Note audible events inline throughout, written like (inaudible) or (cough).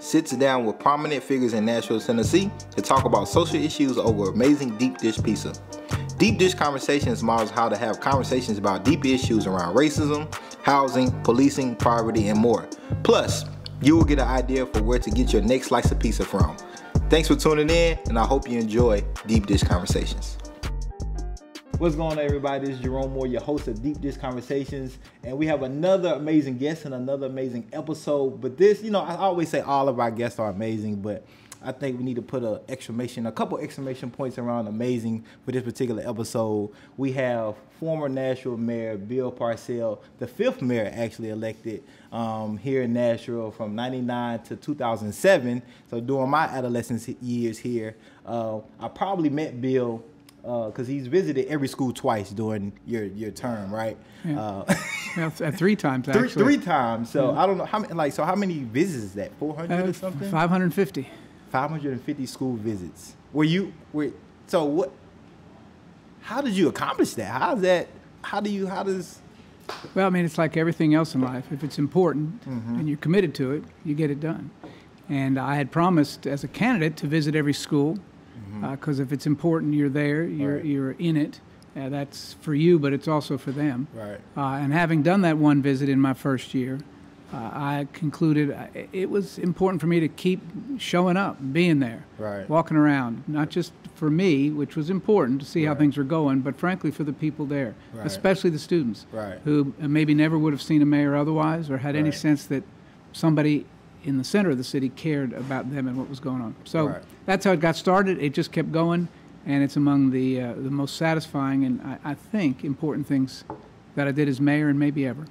sits down with prominent figures in Nashville, Tennessee to talk about social issues over amazing deep dish pizza. Deep Dish Conversations models how to have conversations about deep issues around racism, housing, policing, poverty, and more. Plus, you will get an idea for where to get your next slice of pizza from. Thanks for tuning in, and I hope you enjoy Deep Dish Conversations. What's going on, everybody? This is Jerome Moore, your host of Deep Dish Conversations, and we have another amazing guest and another amazing episode. But this, you know, I always say all of our guests are amazing, but I think we need to put a exclamation, a couple exclamation points around amazing for this particular episode. We have former Nashville Mayor Bill Purcell, the fifth mayor actually elected um, here in Nashville from '99 to 2007. So during my adolescence years here, uh, I probably met Bill because uh, he's visited every school twice during your your term, right? Yeah. Uh, (laughs) yeah, three times actually. Three, three times. So yeah. I don't know how many. Like, so how many visits is that? Four hundred uh, or something? Five hundred fifty. Five hundred and fifty school visits. Were you? Were so what? How did you accomplish that? How's that? How do you? How does? Well, I mean, it's like everything else in life. If it's important mm-hmm. and you're committed to it, you get it done. And I had promised as a candidate to visit every school because mm-hmm. uh, if it's important, you're there, you're right. you're in it. Uh, that's for you, but it's also for them. Right. Uh, and having done that one visit in my first year, uh, I concluded uh, it was important for me to keep showing up, being there, right. walking around, not just for me, which was important to see right. how things were going, but frankly for the people there, right. especially the students, right. who maybe never would have seen a mayor otherwise or had any sense that somebody in the center of the city cared about them and what was going on. So right. that's how it got started. It just kept going, and it's among the uh, the most satisfying and I, I, think important things that I did as mayor and maybe ever.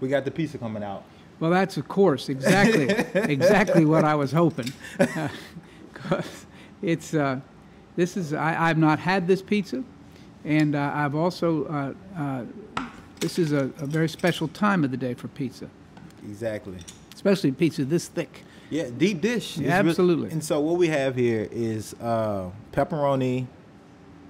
We got the pizza coming out. Well, that's of course exactly (laughs) exactly what I was hoping. (laughs) Uh, it's uh, this is I, I've not had this pizza, and uh, I've also uh, uh, this is a, a very special time of the day for pizza. Exactly especially pizza this thick. Yeah, deep dish. Yeah, absolutely. and so what we have here is uh, pepperoni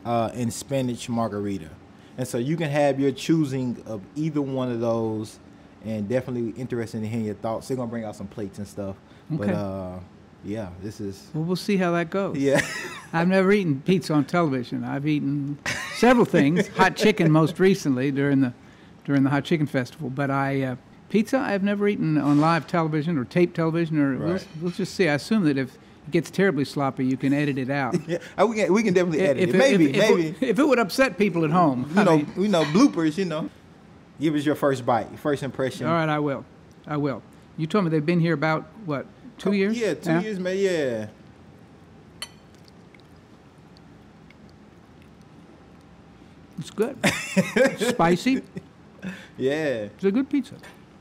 uh, and spinach margarita. And so you can have your choosing of either one of those and definitely interested in hearing your thoughts. They're gonna bring out some plates and stuff. Okay. But uh, yeah, this is Well we'll see how that goes. Yeah. (laughs) I've never eaten pizza on television. I've eaten several things, hot chicken most recently during the during the hot chicken festival. But I uh, Pizza, I've never eaten on live television or tape television, or right. we'll, we'll, just see. I assume that if it gets terribly sloppy, you can edit it out. (laughs) yeah, we can, we can definitely edit if, it. Maybe, if, maybe. If, if, it would upset people at home. You I know, mean, you know, bloopers, you know. Give us your first bite, first impression. All right, I will. I will. You told me they've been here about, what, two oh, years? Yeah, two yeah? years, man, yeah. It's good. (laughs) spicy. Yeah. It's a good pizza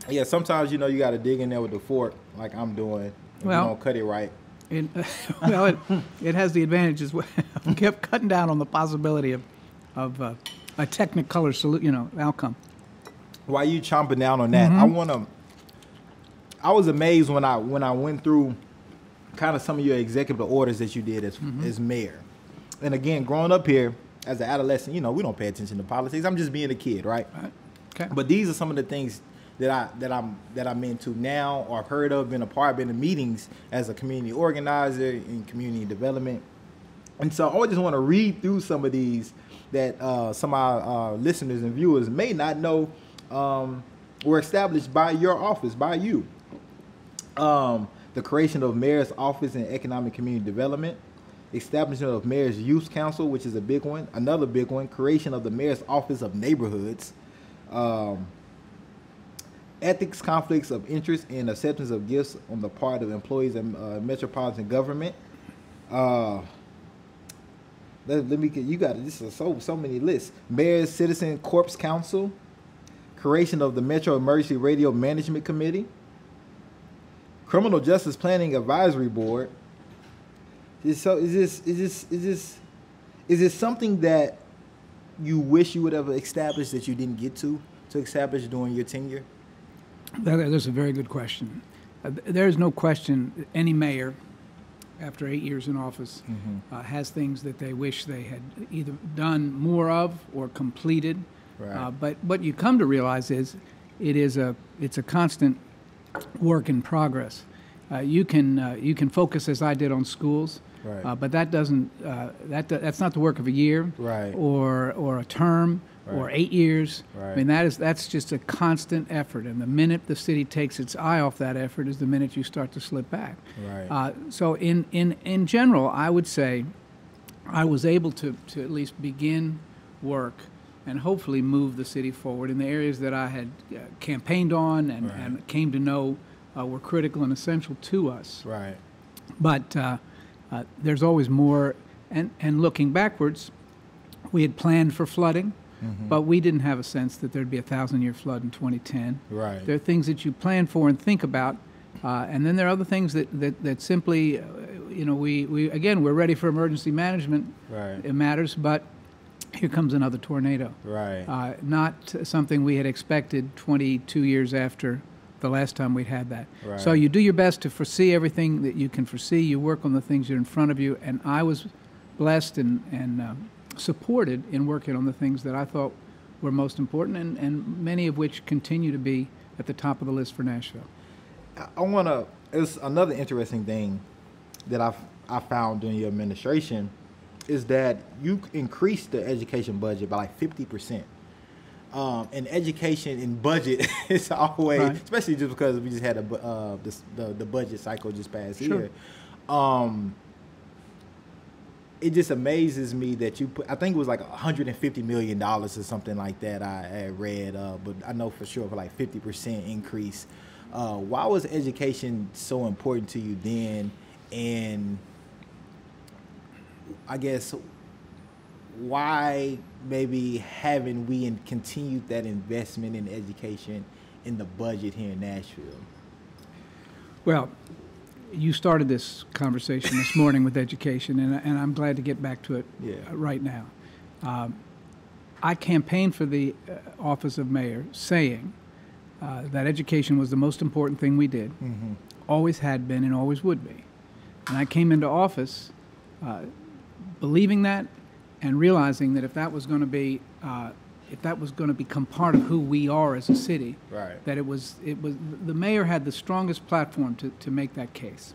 yeah, sometimes you know you got to dig in there with the fork, like I'm doing. well, you don't cut it right. It, (laughs) well, it, it has the advantages. I (laughs) kept cutting down on the possibility of of uh, a technicolor salute, you know, outcome. While you chomping down on that, mm-hmm. I want to. I was amazed when I when I went through kind of some of your executive orders that you did as mm-hmm. as mayor, and again, growing up here as an adolescent, you know, we don't pay attention to politics. I'm just being a kid, right? right. Okay. But these are some of the things that I that I'm that I'm into now or I've heard of, been a part, been in meetings as a community organizer in community development. And so I just want to read through some of these that uh, some of our uh, listeners and viewers may not know um, were established by your office, by you. Um, the creation of Mayor's Office in Economic Community Development, establishment of Mayor's Youth Council, which is a big one. Another big one, creation of the Mayor's Office of Neighborhoods. Um, ethics, conflicts of interest, and acceptance of gifts on the part of employees and uh, metropolitan government. Uh, let, let, me get you got it. This is so so many lists. Mayor's Citizen Corps Council, creation of the Metro Emergency Radio Management Committee, Criminal Justice Planning Advisory Board, Is so is this is this is this is this something that you wish you would have established that you didn't get to to establish during your tenure? That, that's a very good question. Uh, there is no question any mayor, after eight years in office, mm-hmm. uh, has things that they wish they had either done more of or completed. Right. Uh, but what you come to realize is it is a it's a constant work in progress. Uh, you can uh, you can focus as I did on schools, right. uh, but that doesn't uh, that that's not the work of a year, right. or or a term, right. or eight years. I mean that is that's just a constant effort, and the minute the city takes its eye off that effort is the minute you start to slip back. Uh, so in in in general, I would say, I was able to to at least begin work and hopefully move the city forward in the areas that I had uh, campaigned on and, right. and came to know uh, were critical and essential to us. Right. But uh, uh, there's always more. And, and looking backwards, we had planned for flooding, mm-hmm. but we didn't have a sense that there'd be a thousand year flood in 2010. Right. There are things that you plan for and think about. Uh, and then there are other things that, that, that simply, uh, you know, we, we, again, we're ready for emergency management right. it matters, but here comes another tornado. Right. Uh, not something we had expected 22 years after the last time we'd had that. Right. So you do your best to foresee everything that you can foresee. You work on the things that are in front of you. And I was blessed and, and um, supported in working on the things that I thought were most important, and, and many of which continue to be at the top of the list for Nashville. I want to. It's another interesting thing that I've I found during your administration is that you increased the education budget by like 50%. Um, and education and budget (laughs) is always, right. especially just because we just had a, uh, this, the, the budget cycle just passed sure. year. Um, it just amazes me that you put, I think it was like 150 million dollars or something like that. I had read, uh, but I know for sure for like 50 percent increase. Uh, why was education so important to you then? And I guess why maybe haven't we continued that investment in education in the budget here in Nashville? Well, you started this conversation this morning with education, and, and I'm glad to get back to it yeah. right now. Um, I campaigned for the uh, office of mayor saying uh, that education was the most important thing we did, mm-hmm. always had been, and always would be. And I came into office uh, believing that and realizing that if that was going to be uh, if that was going to become part of who we are as a city, right. that it was it was the mayor had the strongest platform to, to make that case.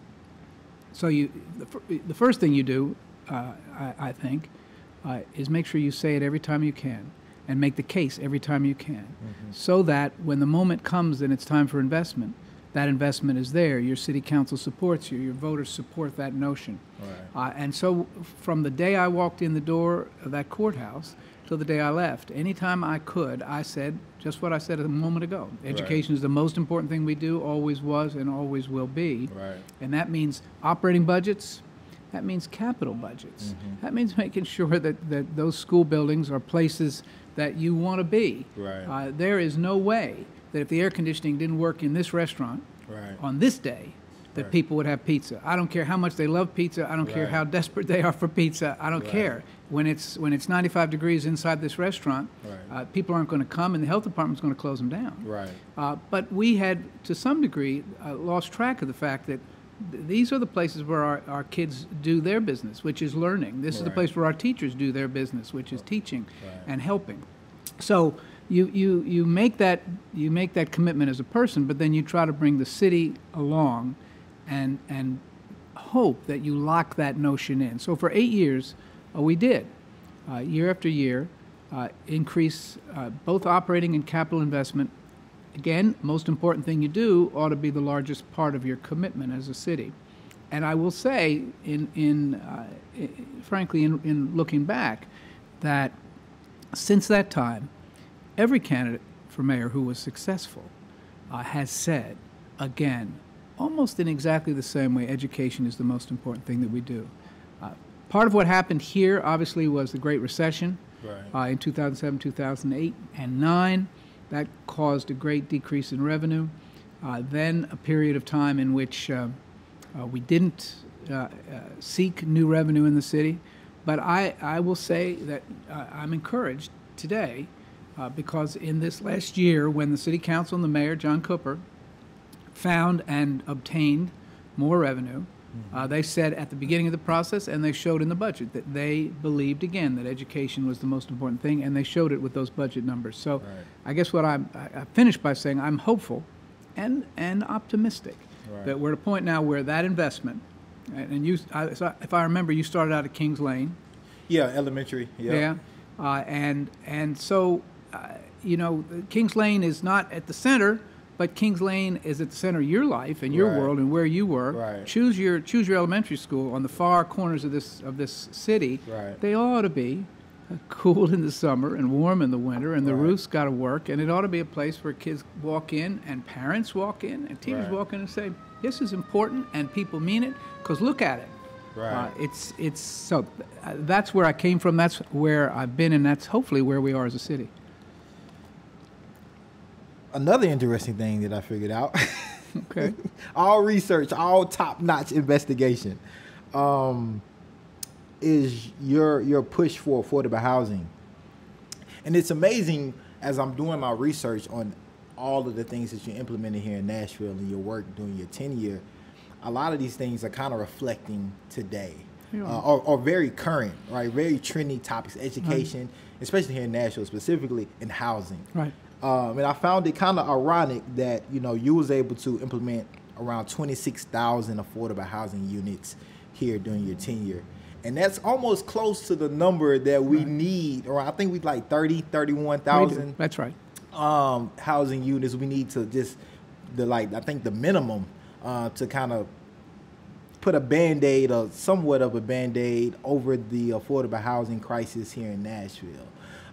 So you the, the first thing you do, uh, I, I, think, uh, is make sure you say it every time you can, and make the case every time you can, mm-hmm. so that when the moment comes and it's time for investment, that investment is there. Your city council supports you. Your voters support that notion. Right. Uh, and so, from the day I walked in the door of that courthouse till the day I left, anytime I could, I said just what I said a moment ago. Education right. is the most important thing we do, always was, and always will be. Right. And that means operating budgets. That means capital budgets. Mm-hmm. That means making sure that, that those school buildings are places that you want to be. Right. Uh, there is no way that if the air conditioning didn't work in this restaurant right. on this day, that right. people would have pizza. I don't care how much they love pizza. I don't right. care how desperate they are for pizza. I don't care when it's when it's 95 degrees inside this restaurant. Uh, people aren't going to come, and the health department's going to close them down. Right. Uh, but we had, to some degree, uh, lost track of the fact that th- these are the places where our, our kids do their business, which is learning. This is the place where our teachers do their business, which is teaching and helping. So you, you, you make that you make that commitment as a person, but then you try to bring the city along, and and hope that you lock that notion in. So for eight years, uh, we did, uh, year after year, uh, increase uh, both operating and capital investment. Again, most important thing you do ought to be the largest part of your commitment as a city. And I will say, in in uh, frankly, in, in looking back, that since that time every candidate for mayor who was successful uh, has said, again, almost in exactly the same way, education is the most important thing that we do. Uh, part of what happened here, obviously, was the Great Recession right. uh, in 2007, 2008, and 9. That caused a great decrease in revenue. Uh, then a period of time in which uh, uh, we didn't uh, uh, seek new revenue in the city. But I, I will say that uh, I'm encouraged today uh, because in this last year, when the city council and the mayor, John Cooper, found and obtained more revenue, uh, they said at the beginning of the process, and they showed in the budget that they believed again that education was the most important thing, and they showed it with those budget numbers. So, I guess what I'm, I I finished by saying I'm hopeful, and and optimistic Right. that we're at a point now where that investment, and and you, I, so if I remember, you started out at Kings Lane, Yeah, elementary. Yeah. yeah, uh, and and so, uh, you know, Kings Lane is not at the center, but Kings Lane is at the center of your life and your Right. world and where you were. Right. Choose your choose your elementary school on the far corners of this of this city. Right. They ought to be uh, cool in the summer and warm in the winter, and the Right. roof's got to work, and it ought to be a place where kids walk in and parents walk in and teachers Right. walk in and say, "This is important," and people mean it because look at it. Right. Uh, it's it's so uh, that's where I came from. That's where I've been, and that's hopefully where we are as a city. Another interesting thing that I figured out. (laughs) Okay. (laughs) all research, all top notch investigation, um, is your your push for affordable housing. And it's amazing as I'm doing my research on all of the things that you implemented here in Nashville and your work during your tenure. A lot of these things are kind of reflecting today, Yeah. uh, or, or very current, right? Very trendy topics, education, especially here in Nashville, specifically in housing. Right. Um, and I found it kind of ironic that you know you was able to implement around 26,000 affordable housing units here during your tenure. And that's almost close to the number that we need, or I think we like 30, 31,000 That's right. um, housing units. We need to just the like I think the minimum uh, to kind of put a band aid or somewhat of a band aid over the affordable housing crisis here in Nashville.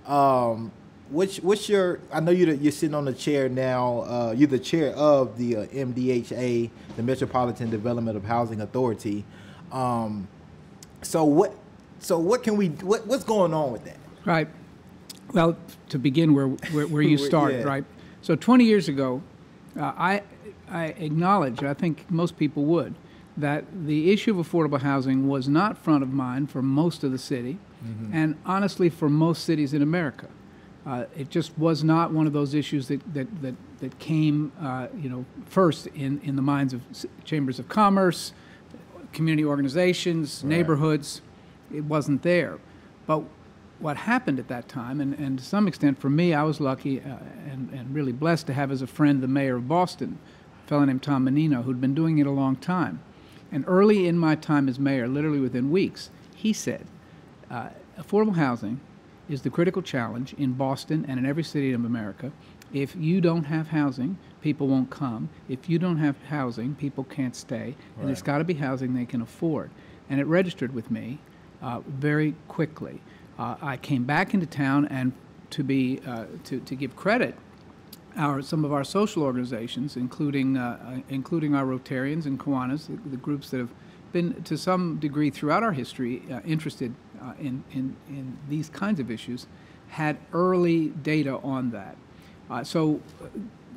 Um, which what's your? I know you're you're sitting on the chair now. Uh, you're the chair of the uh, MDHA, the Metropolitan Development of Housing Authority. Um, so what? So what can we? What, what's going on with that? Right. Well, to begin where where, where you started, (laughs) yeah. right? So 20 years ago, uh, I I acknowledge, I think most people would, that the issue of affordable housing was not front of mind for most of the city, and honestly, for most cities in America. Uh, it just was not one of those issues that, that, that, that came, uh, you know, first in, in the minds of chambers of commerce, community organizations, Right. neighborhoods. It wasn't there. But what happened at that time, and, and to some extent for me, I was lucky uh, and, and really blessed to have as a friend the mayor of Boston, a fellow named Tom Menino, who'd been doing it a long time. And early in my time as mayor, literally within weeks, he said, uh, affordable housing is the critical challenge in Boston and in every city of America. If you don't have housing, people won't come. If you don't have housing, people can't stay. And it's Right. got to be housing they can afford. And it registered with me uh, very quickly. Uh, I came back into town, and to be uh, to, to give credit, our some of our social organizations, including uh, uh, including our Rotarians and Kiwanis, the, the groups that have been to some degree throughout our history uh, interested uh, in, in in these kinds of issues, had early data on that. Uh, so. uh,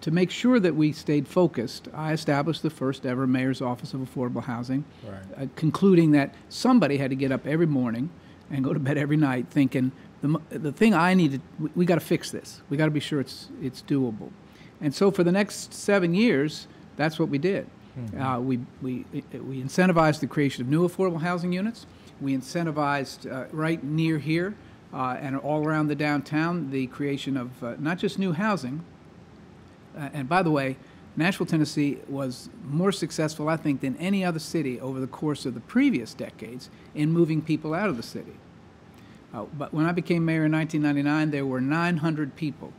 To make sure that we stayed focused, I established the first ever Mayor's Office of Affordable Housing, Right. uh, concluding that somebody had to get up every morning and go to bed every night thinking the, the thing I needed, we, we got to fix this. We got to be sure it's, it's doable. And so for the next seven years, that's what we did. Uh, we, we, we incentivized the creation of new affordable housing units. We incentivized uh, right near here uh, and all around the downtown the creation of uh, not just new housing, uh, and by the way, Nashville, Tennessee was more successful, I think, than any other city over the course of the previous decades in moving people out of the city. Uh, but when I became mayor in 1999, there were 900 people.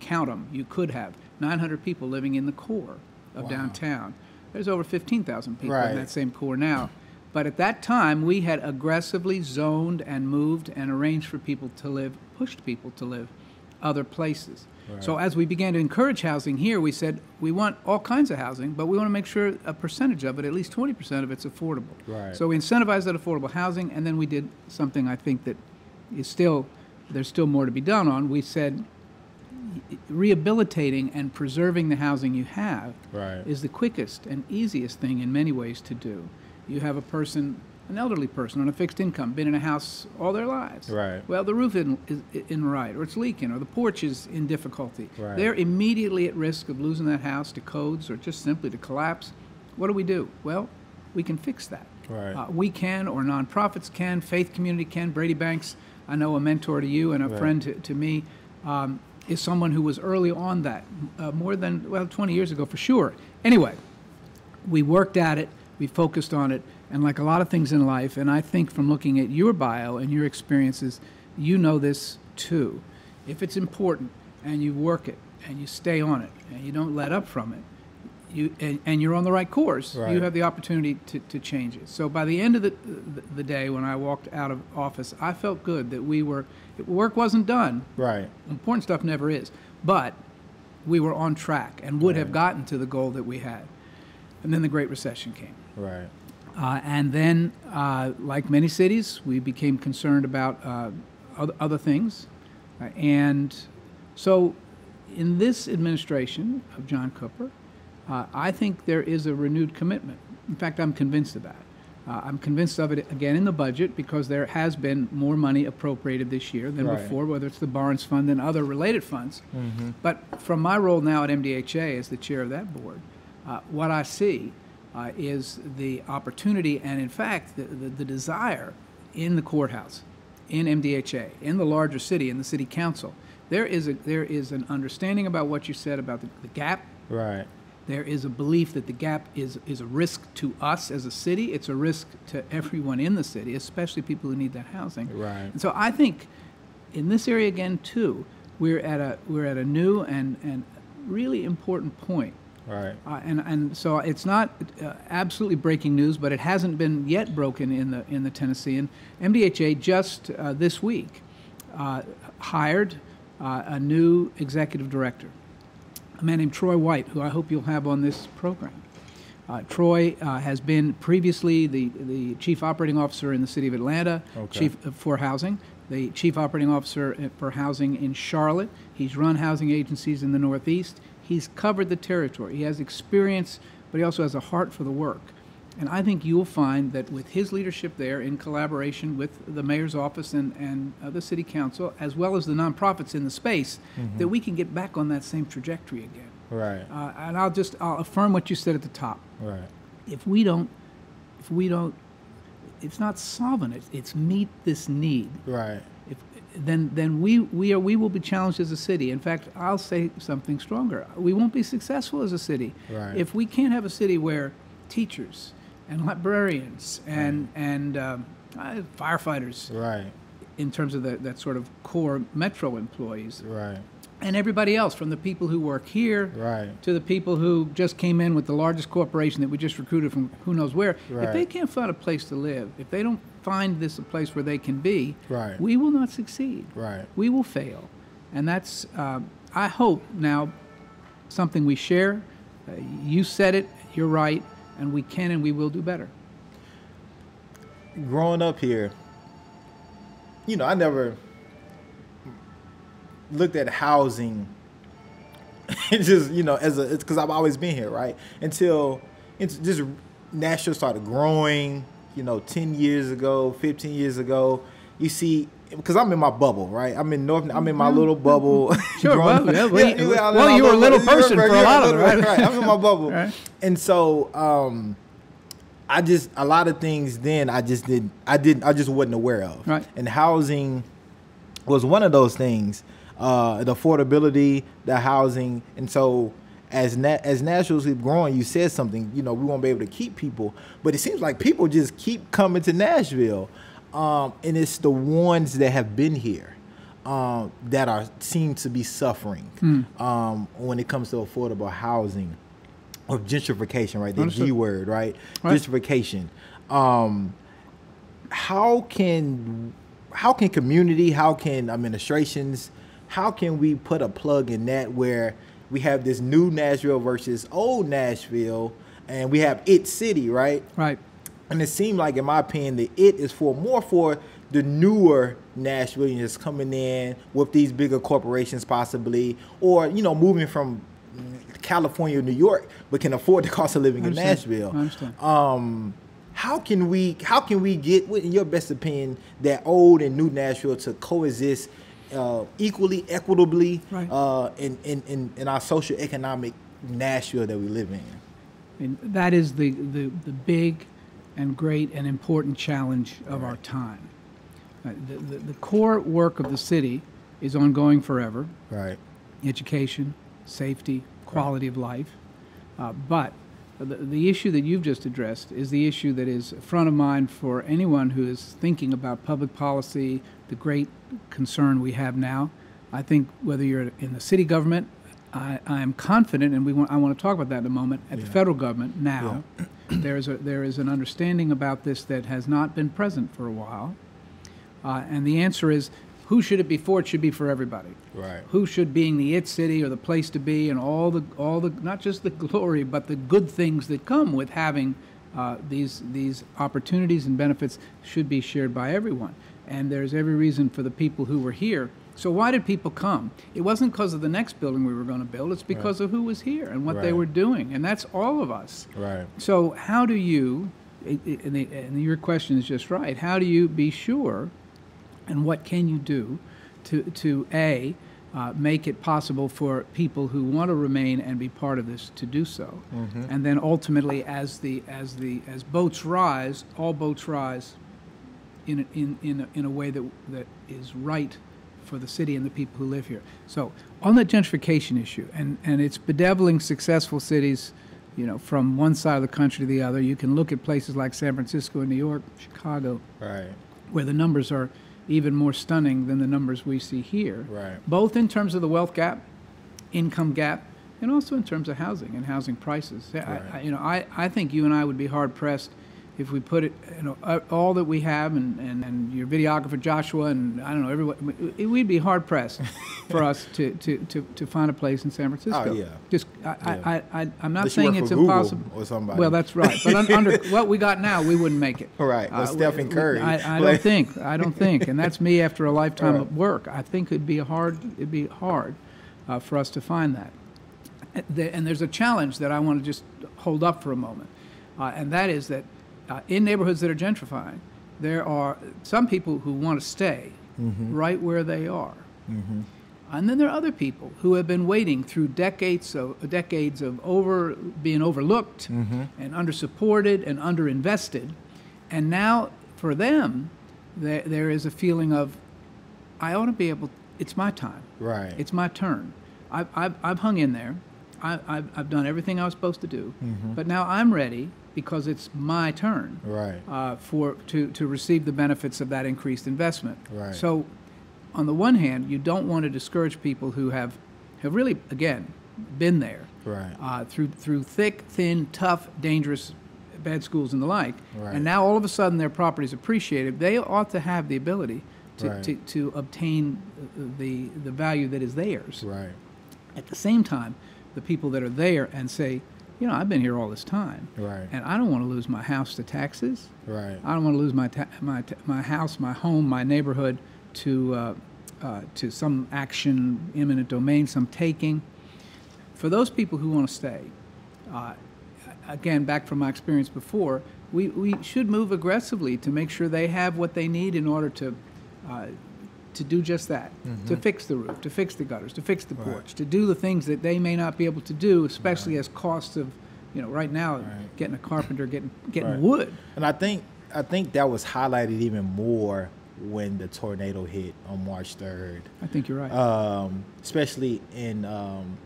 Count them, you could have 900 people living in the core of Wow. downtown. There's over 15,000 people Right. in that same core now. But at that time, we had aggressively zoned and moved and arranged for people to live, pushed people to live other places. So as we began to encourage housing here, we said we want all kinds of housing, but we want to make sure a percentage of it, at least 20% of it's affordable. Right. So we incentivized that affordable housing, and then we did something I think that is still, there's still more to be done on. We said rehabilitating and preserving the housing you have Right. is the quickest and easiest thing in many ways to do. You have a person, an elderly person on a fixed income, been in a house all their lives. Right. Well, the roof isn't, is, isn't right, or it's leaking, or the porch is in difficulty. Right. They're immediately at risk of losing that house to codes or just simply to collapse. What do we do? Well, we can fix that. Right. Uh, we can, or nonprofits can, faith community can. Brady Banks, I know a mentor to you and a Right. friend to, to me, um, is someone who was early on that, uh, more than, well, 20 years ago for sure. Anyway, we worked at it, we focused on it, and like a lot of things in life, and I think from looking at your bio and your experiences, you know this too. If it's important and you work it and you stay on it and you don't let up from it, you and, and you're on the right course, Right. you have the opportunity to, to change it. So by the end of the, the, the day, when I walked out of office, I felt good that we were, work wasn't done, Right. important stuff never is, but we were on track and would have gotten to the goal that we had. And then the Great Recession came. Right. Uh, and then, uh, like many cities, we became concerned about uh, other, other things. Uh, and so, in this administration of John Cooper, uh, I think there is a renewed commitment. In fact, I'm convinced of that. Uh, I'm convinced of it again in the budget because there has been more money appropriated this year than Right. before, whether it's the Barnes Fund and other related funds. But from my role now at MDHA as the chair of that board, uh, what I see uh, is the opportunity and, in fact, the, the, the desire in the courthouse, in MDHA, in the larger city, in the city council. There is, a, there is an understanding about what you said about the, the gap. Right. There is a belief that the gap is, is a risk to us as a city. It's a risk to everyone in the city, especially people who need that housing. Right. And so I think in this area again too, we're at a we're at a new and, and really important point. Right. Uh, and and so it's not uh, absolutely breaking news, but it hasn't been yet broken in the in the Tennessean. MDHA just uh, this week uh, hired uh, a new executive director, a man named Troy White, who I hope you'll have on this program. Uh, Troy uh, has been previously the, the chief operating officer in the city of Atlanta, Okay. chief for housing, the chief operating officer for housing in Charlotte. He's run housing agencies in the Northeast. He's covered the territory. He has experience, but he also has a heart for the work. And I think you'll find that with his leadership there, in collaboration with the mayor's office and, and uh, the city council, as well as the nonprofits in the space, that we can get back on that same trajectory again. Right. Uh, and I'll just I'll affirm what you said at the top. Right. If we don't, if we don't, it's not solving it. It's meet this need. Right. Then then we we are we will be challenged as a city. In fact, I'll say something stronger. We won't be successful as a city Right. if we can't have a city where teachers and librarians and and um, uh, firefighters, Right. in terms of the, that sort of core metro employees, Right. and everybody else, from the people who work here Right. to the people who just came in with the largest corporation that we just recruited from who knows where. If they can't find a place to live, if they don't find this a place where they can be, Right. we will not succeed. Right. We will fail. And that's, um, I hope now, something we share. Uh, you said it, you're right, and we can and we will do better. growing up here, you know, I never looked at housing (laughs) just, you know, as a, it's because I've always been here, right? Until it's just Nashville started growing, you know, 10 years ago, 15 years ago. You see, because I'm in my bubble, right? I'm in North, I'm in my little bubble. (laughs) Sure, growing well, yeah, well, you- well, my you were a little person for a lot of it, right? right? I'm in my bubble. (laughs) Right. And so, um, I just a lot of things then I just didn't I didn't I just wasn't aware of. Right. And housing was one of those things. Uh, the affordability, the housing, and so as na- as Nashville's keep growing, you said something. You know, we won't be able to keep people, but it seems like people just keep coming to Nashville, um, and it's the ones that have been here um, that are seem to be suffering um, when it comes to affordable housing or gentrification, right? The Understood. G word, right? Right. Gentrification. Um, how can how can community, how can administrations, how can we put a plug in that where we have this new Nashville versus old Nashville, and we have it city, right? Right. And it seemed like, in my opinion, the it is for more for the newer Nashvillians coming in with these bigger corporations, possibly, or you know, moving from California, New York, but can afford the cost of living in. Nashville. I understand. Um, how can we how can we get, in your best opinion, that old and new Nashville to coexist uh, equally, equitably, right. uh, in, in, in, in our social economic Nashville that we live in? I mean, that is the, the, the big and great and important challenge of right. our time. Uh, the, the, the, core work of the city is ongoing forever. Right. Education, safety, quality right. of life. Uh, but the, the issue that you've just addressed is the issue that is front of mind for anyone who is thinking about public policy, the great concern we have now. I think whether you're in the city government, I, I am confident, and we want, I want to talk about that in a moment, at yeah. the federal government now, yeah. (clears throat) there, is a, there is an understanding about this that has not been present for a while. Uh, and the answer is who should it be for? It should be for everybody. Right. Who should being the it city or the place to be, and all the all the not just the (laughs) glory, but the good things that come with having uh, these these opportunities and benefits should be shared by everyone. And there's every reason for the people who were here. So why did people come? It wasn't because of the next building we were going to build. It's because right. of who was here and what right. they were doing, and that's all of us. Right. So how do you? And your question is just right. How do you be sure and what can you do to, to A, uh, make it possible for people who want to remain and be part of this to do so. Mm-hmm. And then ultimately, as the as the as boats rise, all boats rise in a, in in a, in a way that that is right for the city and the people who live here. So on the gentrification issue, and and it's bedeviling successful cities, you know, from one side of the country to the other. You can look at places like San Francisco and New York, Chicago, right, where the numbers are even more stunning than the numbers we see here. Right. Both in terms of the wealth gap, income gap, and also in terms of housing and housing prices. Right. I, I, you know, I, I think you and I would be hard pressed if we put it, you know, uh, all that we have, and, and, and your videographer Joshua, and I don't know, everyone, we'd be hard pressed (laughs) for us to, to, to, to find a place in San Francisco. Oh yeah. Just, I, yeah. I, I, am not saying it's impossible. Or somebody. Well, that's right. But under (laughs) what we got now, we wouldn't make it. Right. Well, uh, Stephen Curry. I, I don't (laughs) think. I don't think. And that's me after a lifetime right. of work. I think it'd be hard. It'd be hard uh, for us to find that. And there's a challenge that I want to just hold up for a moment, uh, and that is that uh, in neighborhoods that are gentrifying, there are some people who want to stay mm-hmm. right where they are. Mm-hmm. And then there are other people who have been waiting through decades of decades of over being overlooked mm-hmm. and undersupported and underinvested, and now for them, there, there is a feeling of, I ought to be able. It's my time. Right. It's my turn. I've, I've, I've hung in there. I, have I've done everything I was supposed to do, mm-hmm. but now I'm ready because it's my turn right. uh, for to, to receive the benefits of that increased investment. Right. So, on the one hand, you don't want to discourage people who have have really again been there right. uh, through through thick, thin, tough, dangerous bad schools and the like. Right. And now all of a sudden their property is appreciated. They ought to have the ability to, right. to, to obtain the the value that is theirs. Right. At the same time, the people that are there and say, you know, I've been here all this time, right? And I don't want to lose my house to taxes, right? I don't want to lose my ta- my ta- my house, my home, my neighborhood to uh, uh, to some action, eminent domain, some taking. For those people who want to stay, uh, again, back from my experience before, we, we should move aggressively to make sure they have what they need in order to uh, to do just that mm-hmm. to fix the roof, to fix the gutters, to fix the porch, right. to do the things that they may not be able to do, especially right. as costs of, you know, right now right. getting a carpenter, getting getting wood. And I think I think that was highlighted even more when the tornado hit on March third. I think you're right. Um, especially in um,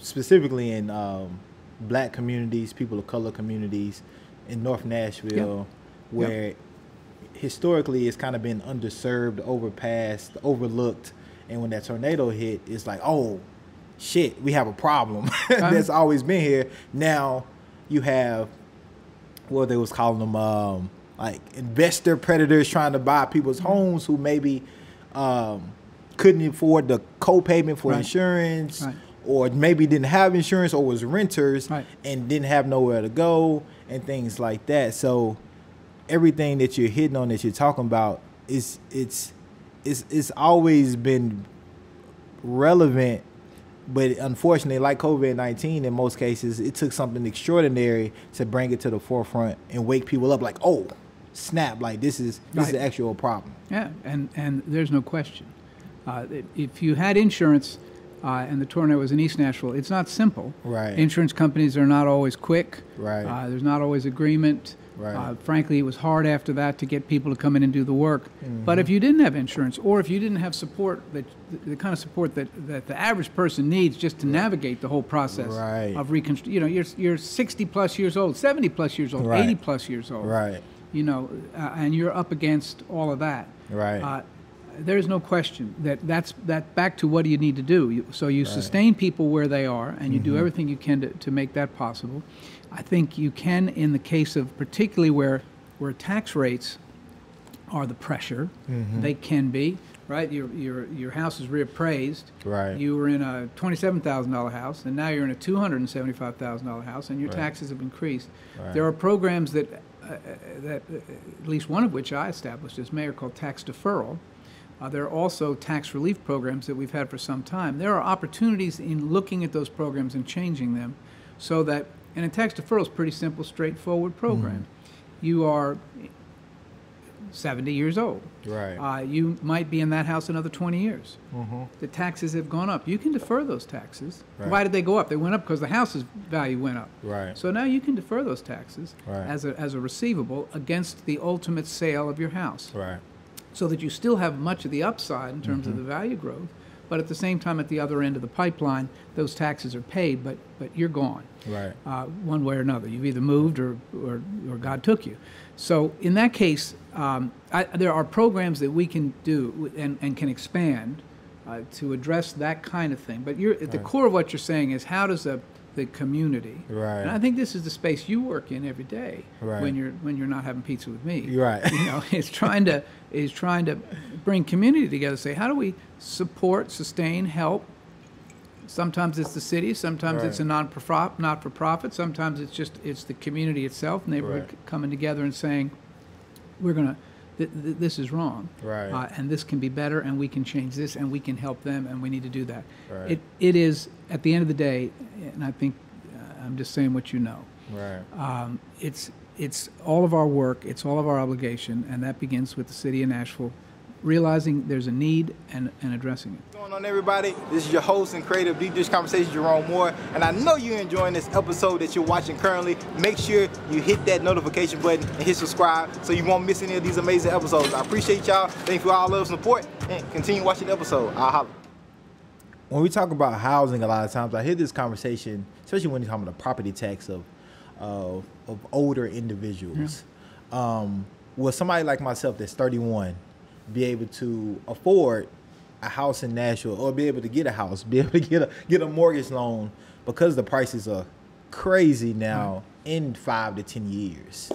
specifically in um, black communities, people of color communities in North Nashville, yep. where. Yep historically it's kind of been underserved, overpassed, overlooked. And when that tornado hit, it's like, oh, shit, we have a problem (laughs) that's always been here. Now you have what they was calling them, um, like investor predators trying to buy people's mm-hmm. homes who maybe um, couldn't afford the co-payment for right. insurance. Right. Or maybe didn't have insurance, or was renters right. and didn't have nowhere to go, and things like that. So, everything that you're hitting on that you're talking about is it's it's it's always been relevant But unfortunately, like COVID 19, in most cases, it took something extraordinary to bring it to the forefront and wake people up like, oh, snap, like this is this right. is the actual problem. Yeah, and, and there's no question. Uh, if you had insurance uh, and the tornado was in East Nashville, it's not simple. Right. Insurance companies are not always quick. Right. Uh, there's not always agreement. Right. Uh, frankly, it was hard after that to get people to come in and do the work. Mm-hmm. But if you didn't have insurance, or if you didn't have support that the, the kind of support that, that the average person needs just to navigate the whole process right. of reconstruction, you know, you're you're 60 plus years old, 70 plus years old, right. 80 plus years old. Right. You know, uh, and you're up against all of that. Right. Uh, there's no question that that's that back to what do you need to do you, so you right. sustain people where they are and you mm-hmm. do everything you can to, to make that possible i think you can in the case of particularly where where tax rates are the pressure mm-hmm. they can be right your your your house is reappraised right you were in a $27000 house and now you're in a $275000 house and your right. taxes have increased right. there are programs that uh, that uh, at least one of which I established as mayor called tax deferral, uh, there are also tax relief programs that we've had for some time. There are opportunities in looking at those programs and changing them so that, and a tax deferral is a pretty simple, straightforward program. Mm-hmm. You are 70 years old. Right. Uh, you might be in that house another 20 years. Mm-hmm. The taxes have gone up. You can defer those taxes. Right. Why did they go up? They went up because the house's value went up. Right. So now you can defer those taxes right. as, a, as a receivable against the ultimate sale of your house. Right so that you still have much of the upside in terms mm-hmm. of the value growth, but at the same time, at the other end of the pipeline, those taxes are paid, but but you're gone, right? Uh, one way or another, you've either moved or or, or God took you. So in that case, um, I, there are programs that we can do and, and can expand uh, to address that kind of thing. But you're, at right. the core of what you're saying is how does a the community. Right. And I think this is the space you work in every day right. when you're when you're not having pizza with me. Right. You know, (laughs) it's trying to is trying to bring community together. Say, how do we support, sustain, help? Sometimes it's the city. Sometimes right. it's a non-profit, not for profit. Sometimes it's just it's the community itself, neighborhood right. coming together and saying, we're gonna. Th- th- this is wrong, right? Uh, and this can be better, and we can change this, and we can help them, and we need to do that. Right. It it is at the end of the day, and I think uh, I'm just saying what you know. Right. Um, it's it's all of our work, it's all of our obligation, and that begins with the city of Nashville realizing there's a need and, and addressing it. What's going on, everybody? This is your host and creative Deep Dish Conversation, Jerome Moore, and I know you're enjoying this episode that you're watching currently. Make sure you hit that notification button and hit subscribe so you won't miss any of these amazing episodes. I appreciate y'all. Thank you for all love and support, and continue watching the episode. I'll holler. When we talk about housing, a lot of times I hear this conversation, especially when you're talking about the property tax of of, of older individuals. Yeah. Um, will somebody like myself that's 31 be able to afford a house in Nashville or be able to get a house, (laughs) be able to get a get a mortgage loan because the prices are crazy now right. in five to ten years.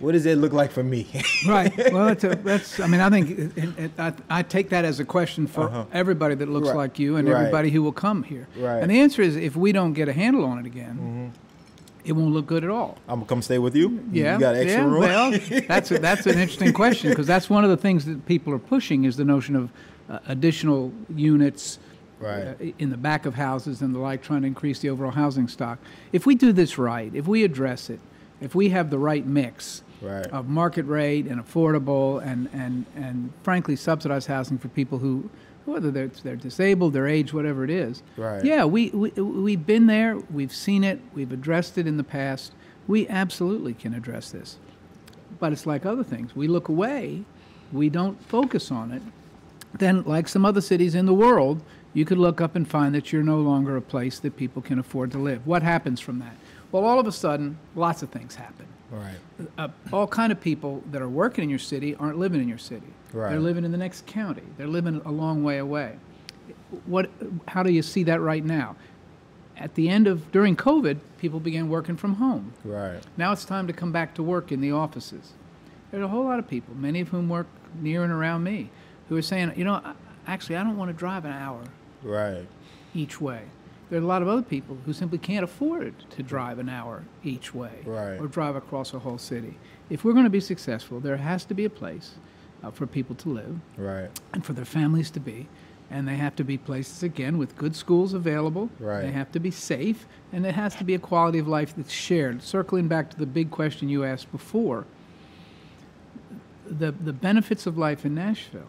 What does it look like for me? (laughs) right. Well, a, that's. I mean, I think it, it, I, I, take that as a question for uh-huh. everybody that looks right. like you and right. everybody who will come here. Right. And the answer is, if we don't get a handle on it again, mm-hmm it won't look good at all. I'm gonna come stay with you. Yeah, you got extra yeah, room. well, that's a, that's an interesting (laughs) question because that's one of the things that people are pushing is the notion of uh, additional units. Right. Uh, in the back of houses and the like, trying to increase the overall housing stock. If we do this right, if we address it, if we have the right mix right. of market rate and affordable and, and, and frankly subsidized housing for people who whether they're, they're disabled, their age, whatever it is. Right. Yeah, we, we, we've been there, we've seen it, we've addressed it in the past. We absolutely can address this. But it's like other things. We look away, we don't focus on it. Then, like some other cities in the world, you could look up and find that you're no longer a place that people can afford to live. What happens from that? Well, all of a sudden, lots of things happen. Right. Uh, all kind of people that are working in your city aren't living in your city. Right. They're living in the next county. They're living a long way away. What? How do you see that right now? At the end of during COVID, people began working from home. Right. Now it's time to come back to work in the offices. There's a whole lot of people, many of whom work near and around me, who are saying, you know, actually, I don't want to drive an hour. Right. Each way there are a lot of other people who simply can't afford to drive an hour each way right. or drive across a whole city. If we're going to be successful, there has to be a place uh, for people to live right. and for their families to be. and they have to be places again with good schools available. Right. They have to be safe, and it has to be a quality of life that's shared. Circling back to the big question you asked before, the the benefits of life in Nashville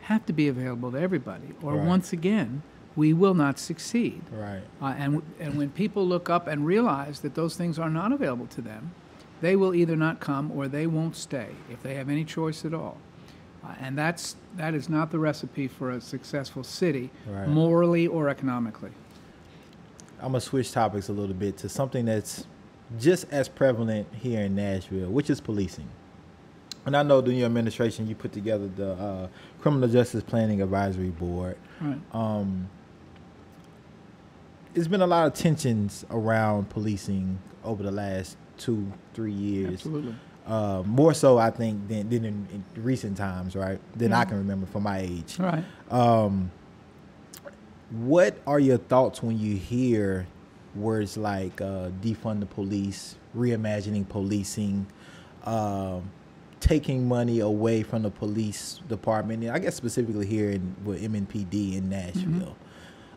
have to be available to everybody, or Mm-hmm. Right. once again, we will not succeed. Right. Uh, and, and when people look up and realize that those things are not available to them, they will either not come or they won't stay if they have any choice at all. Uh, and that's, that is not the recipe for a successful city, Right. morally or economically. I'm gonna switch topics a little bit to something that's just as prevalent here in Nashville, which is policing. And I know during your administration, you put together the uh, Criminal Justice Planning Advisory Board. Right. Um, there's been a lot of tensions around policing over the last two, three years. Absolutely. Uh, more so, I think, than, than in, in recent times, right? Than I can remember for my age. All right. Um, what are your thoughts when you hear words like uh, defund the police, reimagining policing, um, taking money away from the police department? I guess specifically here in with MNPD in Nashville.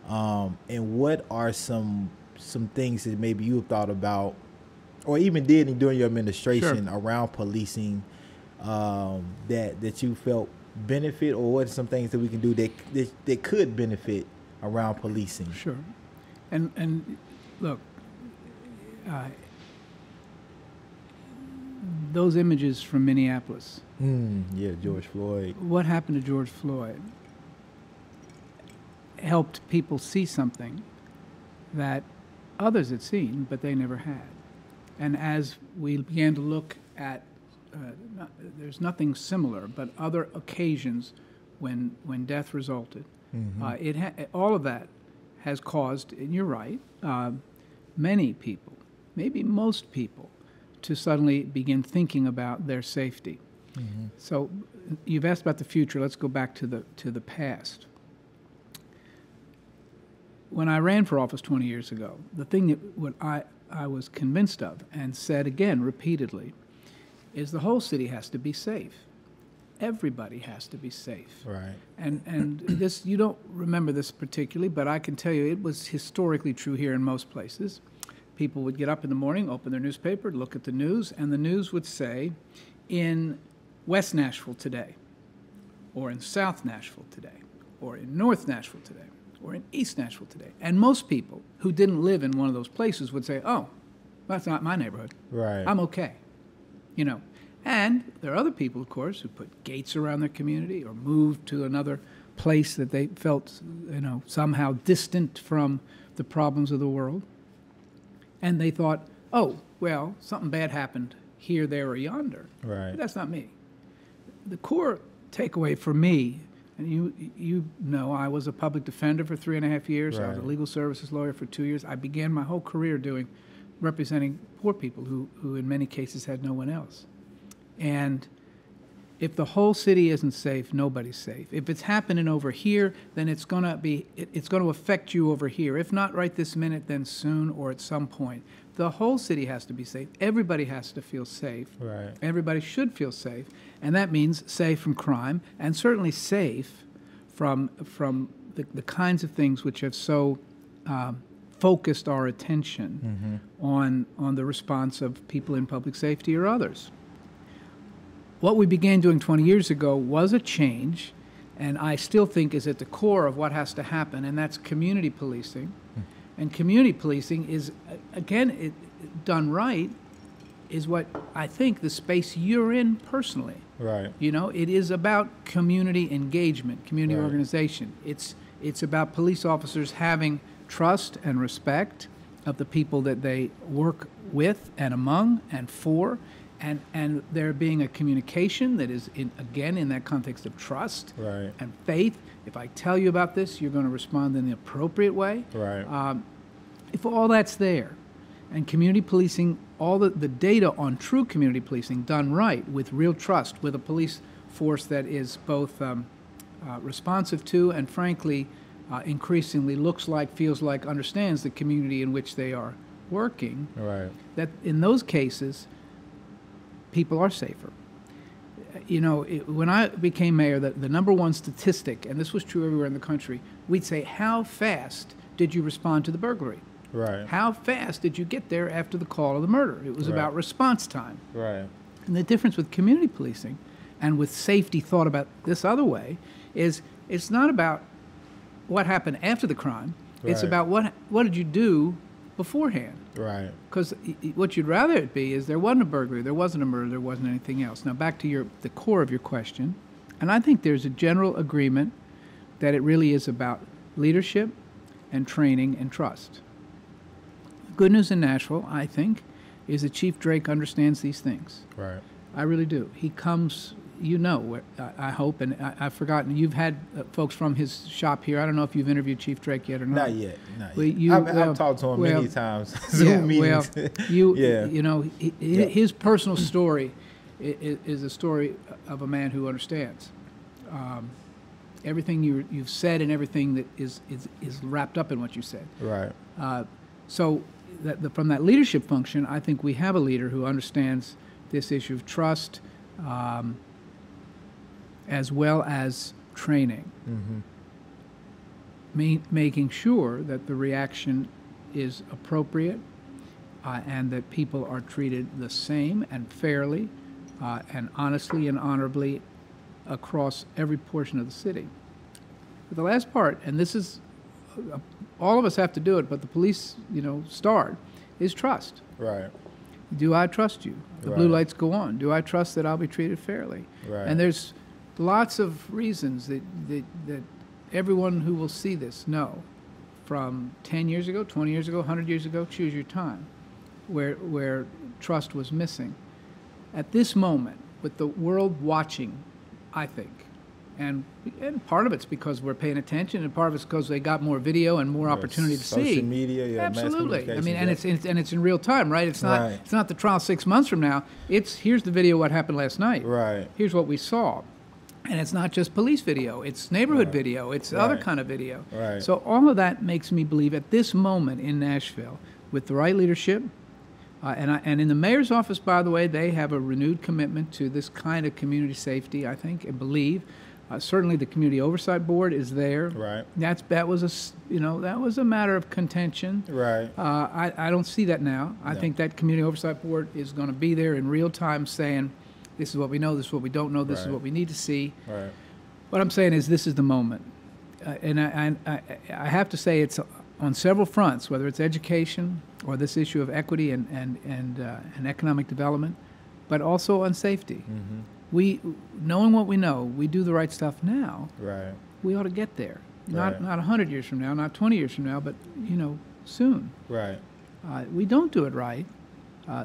Um, and what are some some things that maybe you've thought about, or even did during your administration around policing um, that that you felt benefit, or what are some things that we can do that that, that could benefit around policing? Sure. And, and look, uh, those images from Minneapolis, Mm, yeah, George Floyd. what happened to George Floyd helped people see something that others had seen, but they never had. And as we began to look at, uh, not, there's nothing similar, but other occasions when, when death resulted, uh, it ha- all of that has caused, and you're right, uh, many people, maybe most people, to suddenly begin thinking about their safety. So you've asked about the future. Let's go back to the to the past. When I ran for office 20 years ago, the thing that what I, I was convinced of and said again repeatedly is the whole city has to be safe. Everybody has to be safe. Right. And and this you don't remember this particularly, but I can tell you it was historically true here in most places. People would get up in the morning, open their newspaper, look at the news, and the news would say, in West Nashville today, or in South Nashville today, or in North Nashville today, or in East Nashville today. And most people who didn't live in one of those places would say, "Oh, that's not my neighborhood. Right. I'm okay." You know. And there are other people, of course, who put gates around their community or moved to another place that they felt, you know, somehow distant from the problems of the world. And they thought, oh, well, something bad happened here, there, or yonder. Right. But that's not me. The core takeaway for me, and you you know, I was a public defender for three and a half years. I was a legal services lawyer for two years. I began my whole career doing representing poor people who, who in many cases had no one else. And if the whole city isn't safe, nobody's safe. If it's happening over here, then it's going to be it, it's going to affect you over here. If not right this minute, then soon or at some point. The whole city has to be safe. Everybody has to feel safe. Right. Everybody should feel safe, and that means safe from crime and certainly safe from from the, the kinds of things which have so um, focused our attention on on the response of people in public safety or others what we began doing 20 years ago was a change, and I still think is at the core of what has to happen, and that's community policing. Hmm. And community policing is, again, it, done right, is what I think the space you're in personally. Right. You know, it is about community engagement, community Right. organization. It's it's about police officers having trust and respect of the people that they work with and among and for, and and there being a communication that is in again in that context of trust Right. and faith. If I tell you about this, you're going to respond in the appropriate way Right. um, if all that's there and community policing all the, the data on true community policing done right with real trust with a police force that is both um, uh, responsive to and frankly uh, increasingly looks like feels like understands the community in which they are working right. that in those cases people are safer you know, it, when I became mayor, the, the number one statistic, and this was true everywhere in the country, we'd say, How fast did you respond to the burglary? Right. How fast did you get there after the call of the murder? It was Right. about response time. Right. And the difference with community policing and with safety thought about this other way is it's not about what happened after the crime. It's about what what did you do beforehand. Right. Because what you'd rather it be is there wasn't a burglary, there wasn't a murder, there wasn't anything else. Now back to your the core of your question, and I think there's a general agreement that it really is about leadership and training and trust. Good news in Nashville, I think, is that Chief Drake understands these things. Right. I really do. He comes, you know, I, I hope, and I, I've forgotten. You've had uh, folks from his shop here. I don't know if you've interviewed Chief Drake yet or not. Not yet. Not Well, yet. you- I've, I've talked to him well, many times. (laughs) Zoom yeah, meetings. well, (laughs) you, (laughs) Yeah. you know, he, he- Yeah. his personal story is, is a story of a man who understands. Um, everything you, you've said and everything that is, is, is wrapped up in what you said. right. Uh, so, that, the, from that leadership function, I think we have a leader who understands this issue of trust, um, as well as training, Mm-hmm. Ma- making sure that the reaction is appropriate uh, and that people are treated the same and fairly uh, and honestly and honorably across every portion of the city. But the last part, and this is uh, all of us have to do it, but the police, you know, start, is trust. Right. Do I trust you? The blue lights go on. Do I trust that I'll be treated fairly? Right. And there's lots of reasons that, that, that everyone who will see this know from 10 years ago, 20 years ago, 100 years ago, choose your time, where, where trust was missing. At this moment, with the world watching, I think, and, and part of it's because we're paying attention, and part of it's because they got more video and more opportunity to Social see. media, yeah, Absolutely. I mean, and yeah. it's, it's and it's in real time, right? It's not Right. it's not the trial six months from now. It's here's the video what happened last night. Right. Here's what we saw, and it's not just police video. It's neighborhood Right. video. It's other kind of video. Right. So all of that makes me believe at this moment in Nashville, with the right leadership, uh, and I, and in the mayor's office, by the way, they have a renewed commitment to this kind of community safety. I think and believe. Uh, certainly, the community oversight board is there. Right. That's that was a you know that was a matter of contention. Right. Uh, I, I don't see that now. I No. think that community oversight board is going to be there in real time saying, this is what we know, this is what we don't know, this is what we need to see. Right. What I'm saying is this is the moment. Uh, and I, I, I- I have to say it's on several fronts, whether it's education or this issue of equity and, and, and, uh, and economic development, but also on safety. Mm-hmm. We, knowing what we know, we do the right stuff now, Right. we ought to get there. Not, Right. not 100 years from now, not 20 years from now, but, you know, soon. Right. Uh, we don't do it right. Uh,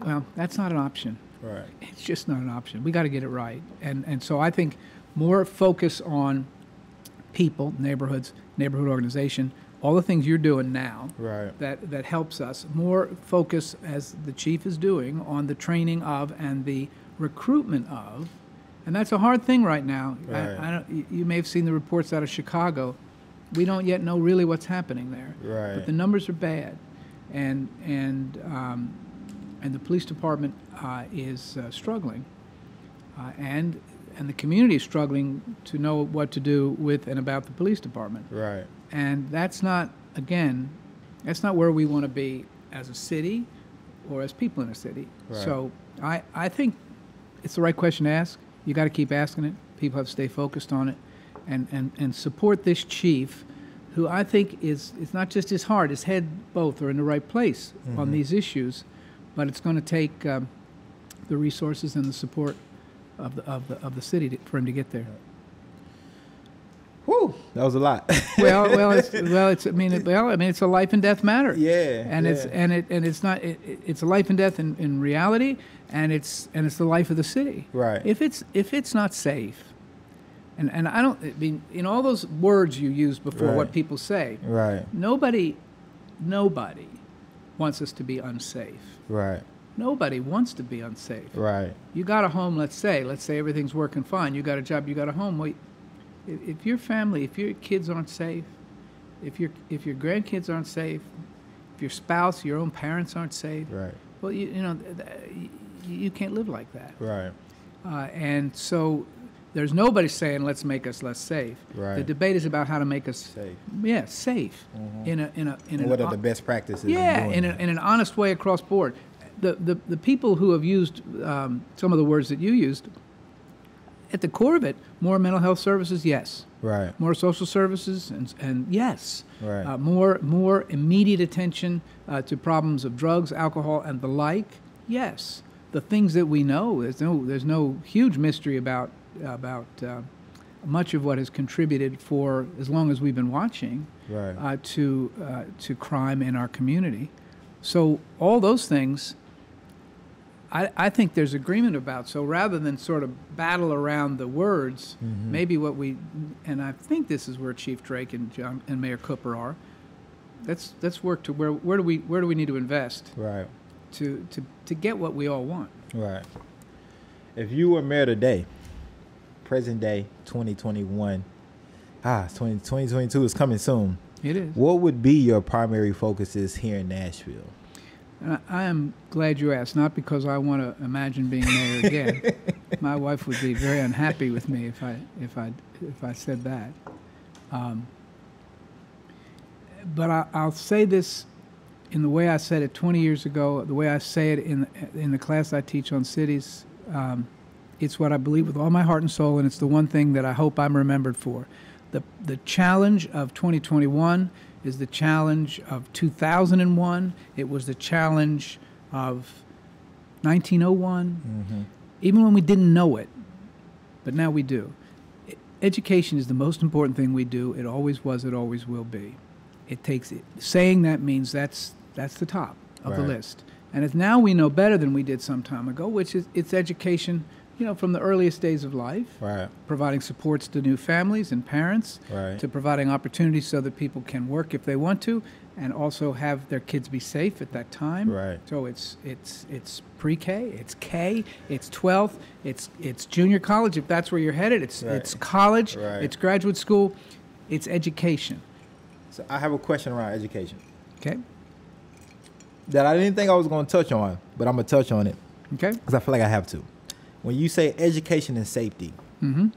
well, that's not an option. Right. It's just not an option. We got to get it right. And and so I think more focus on people, neighborhoods, neighborhood organization, all the things you're doing now Right. that that helps us. More focus as the chief is doing on the training of and the recruitment of. And that's a hard thing right now. Right. I, I you may have seen the reports out of Chicago. We don't yet know really what's happening there Right. but the numbers are bad, and and um, and the police department uh, is uh, struggling, uh, and and the community is struggling to know what to do with and about the police department, Right. and that's not again, that's not where we want to be as a city, or as people in a city. Right. So I I think it's the right question to ask. You got to keep asking it. People have to stay focused on it, and and and support this chief, who I think is it's not just his heart, his head both are in the right place on these issues, but it's going to take um, the resources and the support of the of the of the city to, for him to get there. Whew. That was a lot. (laughs) well, well, it's, well, it's I mean, it, well, I mean, it's a life and death matter. Yeah, and it's and it and it's not it, it- it's a life and death in, in reality, and it's and it's the life of the city. Right. If it's if it's not safe, and and I don't I mean in all those words you used before, what people say, right. nobody, nobody, wants us to be unsafe. Right. Nobody wants to be unsafe. Right. You got a home, let's say, let's say everything's working fine. You got a job, you got a home. Well, if, your family, if your kids aren't safe, if your if your grandkids aren't safe, if your spouse, your own parents aren't safe, Right. well, you, you know, th- th- you, you can't live like that. Right. Uh, and so there's nobody saying let's make us less safe. Right. The debate is about how to make us Safe. Yeah, safe in a in a in And what an are the best practices? in yeah, in, a, in an honest way across board. The, the, the people who have used um, some of the words that you used, at the core of it, more mental health services, yes. right. More social services, and, and yes. Right. Uh, more, more immediate attention uh, to problems of drugs, alcohol, and the like, yes. The things that we know, there's no, there's no huge mystery about, about uh, much of what has contributed for as long as we've been watching Right. uh, to uh, to crime in our community. So all those things, I, I think there's agreement about. So rather than sort of battle around the words, Mm-hmm. maybe what we and I think this is where Chief Drake and John and Mayor Cooper are. Let's let's work to where where do we where do we need to invest right. to to, to get what we all want. Right. If you were mayor today, present day 2021, ah, 20, 2022 is coming soon. It is. What would be your primary focuses here in Nashville? And I, am glad you asked, not because I want to imagine being mayor again. (laughs) My wife would be very unhappy with me if I if I if I said that. Um, but I, I'll say this in the way I said it 20 years ago, the way I say it in in the class I teach on cities. Um, it's what I believe with all my heart and soul, and it's the one thing that I hope I'm remembered for. The the challenge of 2021 is the challenge of 2001. It was the challenge of 1901. Mm-hmm. Even when we didn't know it, but now we do. E- Education is the most important thing we do. It always was. It always will be. It takes it, saying that means that's that's the top of the list. And if now we know better than we did some time ago, which is it's education, you know, from the earliest days of life, Right. providing supports to new families and parents, Right. to providing opportunities so that people can work if they want to, and also have their kids be safe at that time. Right. So it's it's it's pre-K, it's K, it's 12th, it's it's junior college if that's where you're headed. It's Right. it's college, it's graduate school, it's education. So I have a question around education Okay. that I didn't think I was going to touch on, but I'm gonna touch on it Okay. because I feel like I have to. When you say education and safety, Mm-hmm.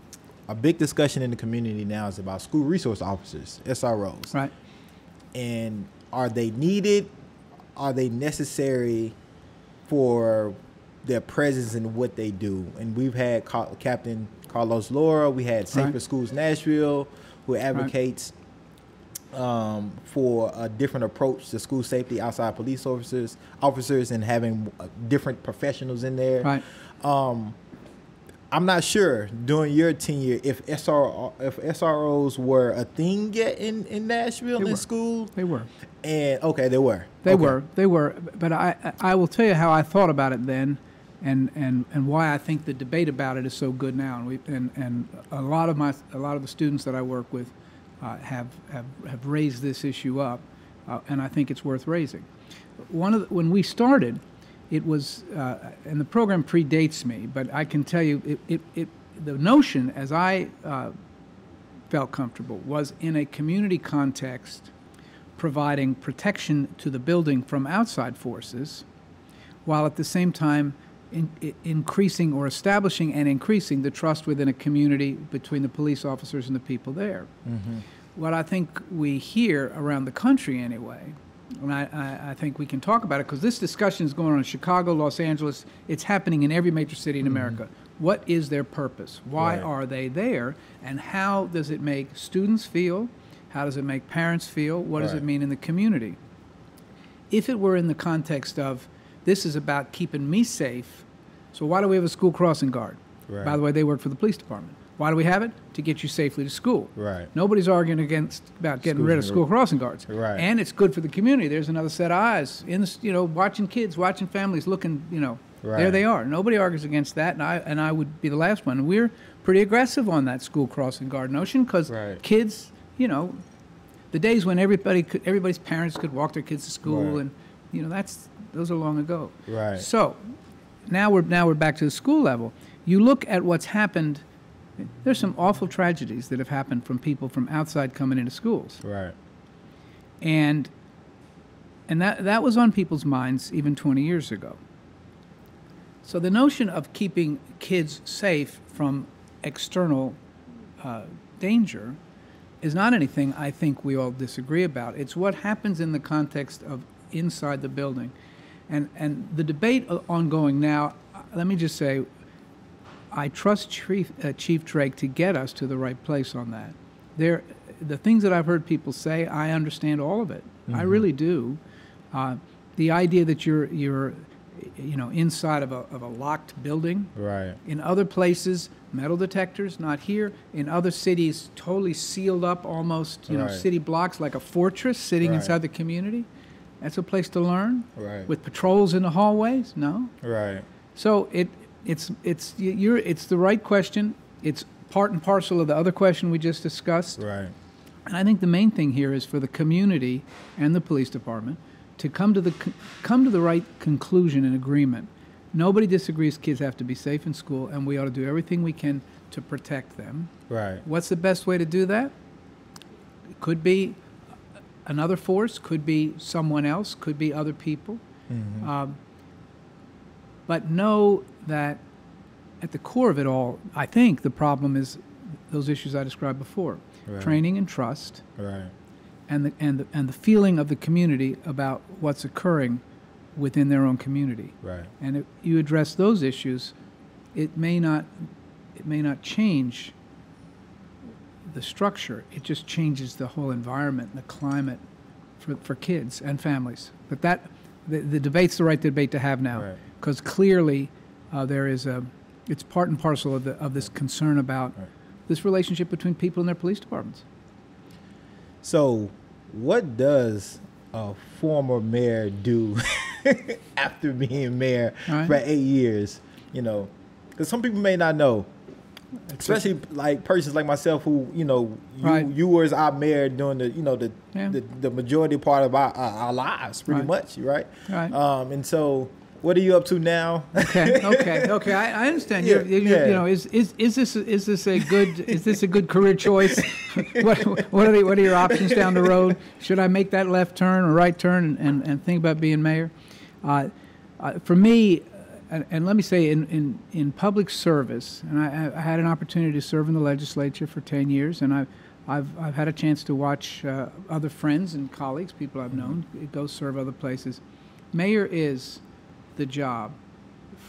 a big discussion in the community now is about school resource officers, SROs. Right. and are they needed? Are they necessary for their presence and what they do? And we've had Ca- Captain Carlos Laura, we had Safer Right. Schools Nashville, who advocates um, for a different approach to school safety outside police officers, officers, and having uh, different professionals in there. Right. Um, I'm not sure during your tenure if SR if SROs were a thing yet in, in Nashville They in were. school. They were. And okay, they were. They Okay. were. They were. But I, I will tell you how I thought about it then, and, and, and why I think the debate about it is so good now. And we and, and a lot of my a lot of the students that I work with uh, have, have have raised this issue up, uh, and I think it's worth raising. One of the, when we started, it was uh, and the program predates me, but I can tell you it, it, it the notion as I uh, felt comfortable was in a community context providing protection to the building from outside forces, while at the same time in, increasing or establishing and increasing the trust within a community between the police officers and the people there. What I think we hear around the country anyway, and I, I, I think we can talk about it because this discussion is going on in Chicago, Los Angeles, it's happening in every major city in mm-hmm. America. What is their purpose? Why Right. are they there? And how does it make students feel? How does it make parents feel? What does it mean in the community? If it were in the context of this is about keeping me safe, so why do we have a school crossing guard? Right. By the way, they work for the police department. Why do we have it? To get you safely to school. Right. Nobody's arguing against about getting Schools rid of school crossing guards. Right. And it's good for the community. There's another set of eyes in the, you know watching kids, watching families, looking you know there they are. Nobody argues against that, and I and I would be the last one. And we're pretty aggressive on that school crossing guard notion because Right. kids, you know, the days when everybody could, everybody's parents could walk their kids to school, Right. and you know that's those are long ago. Right. So now we're now we're back to the school level. You look at what's happened. There's some awful tragedies that have happened from people from outside coming into schools, Right. and and that that was on people's minds even 20 years ago. So the notion of keeping kids safe from external uh, danger is not anything I think we all disagree about. It's what happens in the context of inside the building. And, and the debate ongoing now, let me just say, I trust Chief, uh, Chief Drake to get us to the right place on that. There, the things that I've heard people say, I understand all of it. Mm-hmm. I really do. Uh, the idea that you're you're you know inside of a, of a locked building right in other places metal detectors not here in other cities totally sealed up almost you right. know city blocks like a fortress sitting right. inside the community that's a place to learn right with patrols in the hallways no right so it it's it's you're it's the right question it's part and parcel of the other question we just discussed right and i think the main thing here is for the community and the police department to come to the come to the right conclusion and agreement. Nobody disagrees kids have to be safe in school, and we ought to do everything we can to protect them. Right. What's the best way to do that? It could be another force, could be someone else, could be other people. Mm-hmm. Um, but know that at the core of it all, I think the problem is those issues I described before right. training and trust. Right and the, and the, and the feeling of the community about what's occurring within their own community. Right. And if you address those issues, it may not it may not change the structure. It just changes the whole environment, and the climate for, for kids and families. But that the, the debate's the right debate to have now because right. clearly uh, there is a it's part and parcel of the of this concern about right. this relationship between people and their police departments. So what does a former mayor do (laughs) after being mayor right. for eight years? You know, because some people may not know, especially like persons like myself who you know you, right. you were as our mayor during the you know the yeah. the, the, majority part of our, our lives pretty right. much right right um, and so what are you up to now? okay, okay, okay. I, I understand. Yeah, you're, you're, yeah. You know, is, is is this is this a good is this a good career choice? (laughs) what what are the, what are your options down the road? Should I make that left turn or right turn and, and, and think about being mayor? Uh, uh, for me, and, and, let me say, in, in, in public service, and I, I, had an opportunity to serve in the legislature for ten years, and I've I've, I've had a chance to watch uh, other friends and colleagues, people I've known, go serve other places. Mayor is the job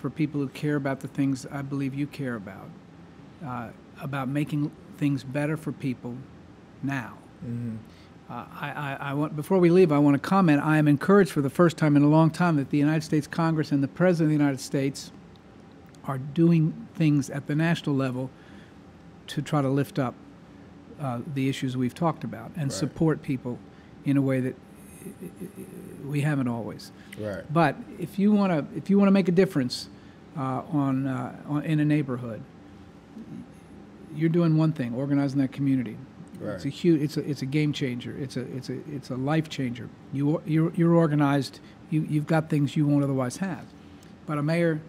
for people who care about the things I believe you care about, uh, about making things better for people now. Mm-hmm. Uh, I, I, I, want, before we leave, I want to comment. I am encouraged for the first time in a long time that the United States Congress and the President of the United States are doing things at the national level to try to lift up uh, the issues we've talked about and right. support people in a way that we haven't always. Right. But if you want to, if you want to make a difference uh, on, uh, on, in a neighborhood, you're doing one thing: organizing that community. Right. It's a huge, it's a, it's a game changer. It's a, it's a, it's a life changer. You, you're, you're organized. You, you've got things you won't otherwise have. But a mayor